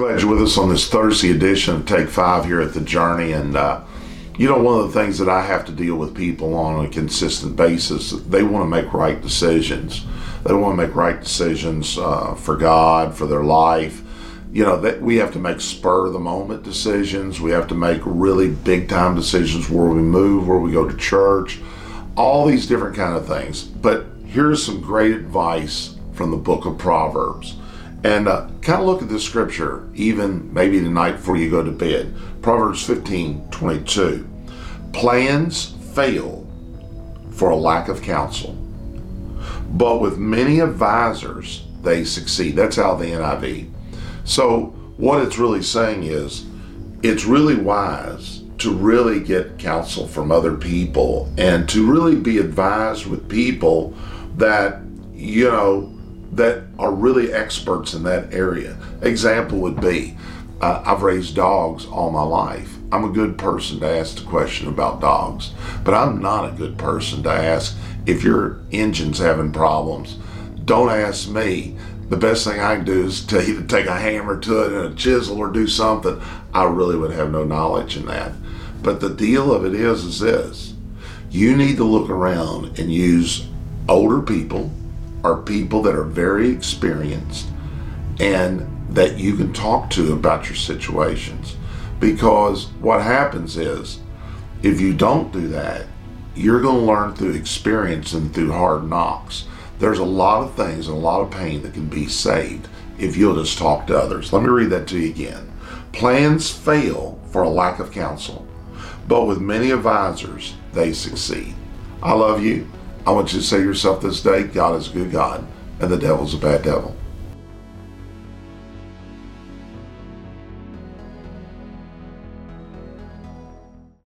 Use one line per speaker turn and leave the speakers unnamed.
with us on this Thursday edition of Take Five here at the Journey. And, uh, you know, one of the things that I have to deal with people on a consistent basis, they want to make right decisions. They want to make right decisions uh, for God, for their life. You know, that we have to make spur of the moment decisions. We have to make really big time decisions where we move, where we go to church, all these different kind of things. But here's some great advice from the book of Proverbs. And uh, kind of look at this scripture, even maybe the night before you go to bed. Proverbs 15 22. Plans fail for a lack of counsel, but with many advisors, they succeed. That's how the NIV. So, what it's really saying is, it's really wise to really get counsel from other people and to really be advised with people that, you know, that are really experts in that area. Example would be uh, I've raised dogs all my life. I'm a good person to ask the question about dogs, but I'm not a good person to ask if your engine's having problems. Don't ask me. The best thing I can do is to take a hammer to it and a chisel or do something. I really would have no knowledge in that. But the deal of it is, is this: you need to look around and use older people are people that are very experienced and that you can talk to about your situations. Because what happens is, if you don't do that, you're going to learn through experience and through hard knocks. There's a lot of things and a lot of pain that can be saved if you'll just talk to others. Let me read that to you again. Plans fail for a lack of counsel, but with many advisors, they succeed. I love you. I want you to say to yourself this day God is a good God and the devil's a bad devil.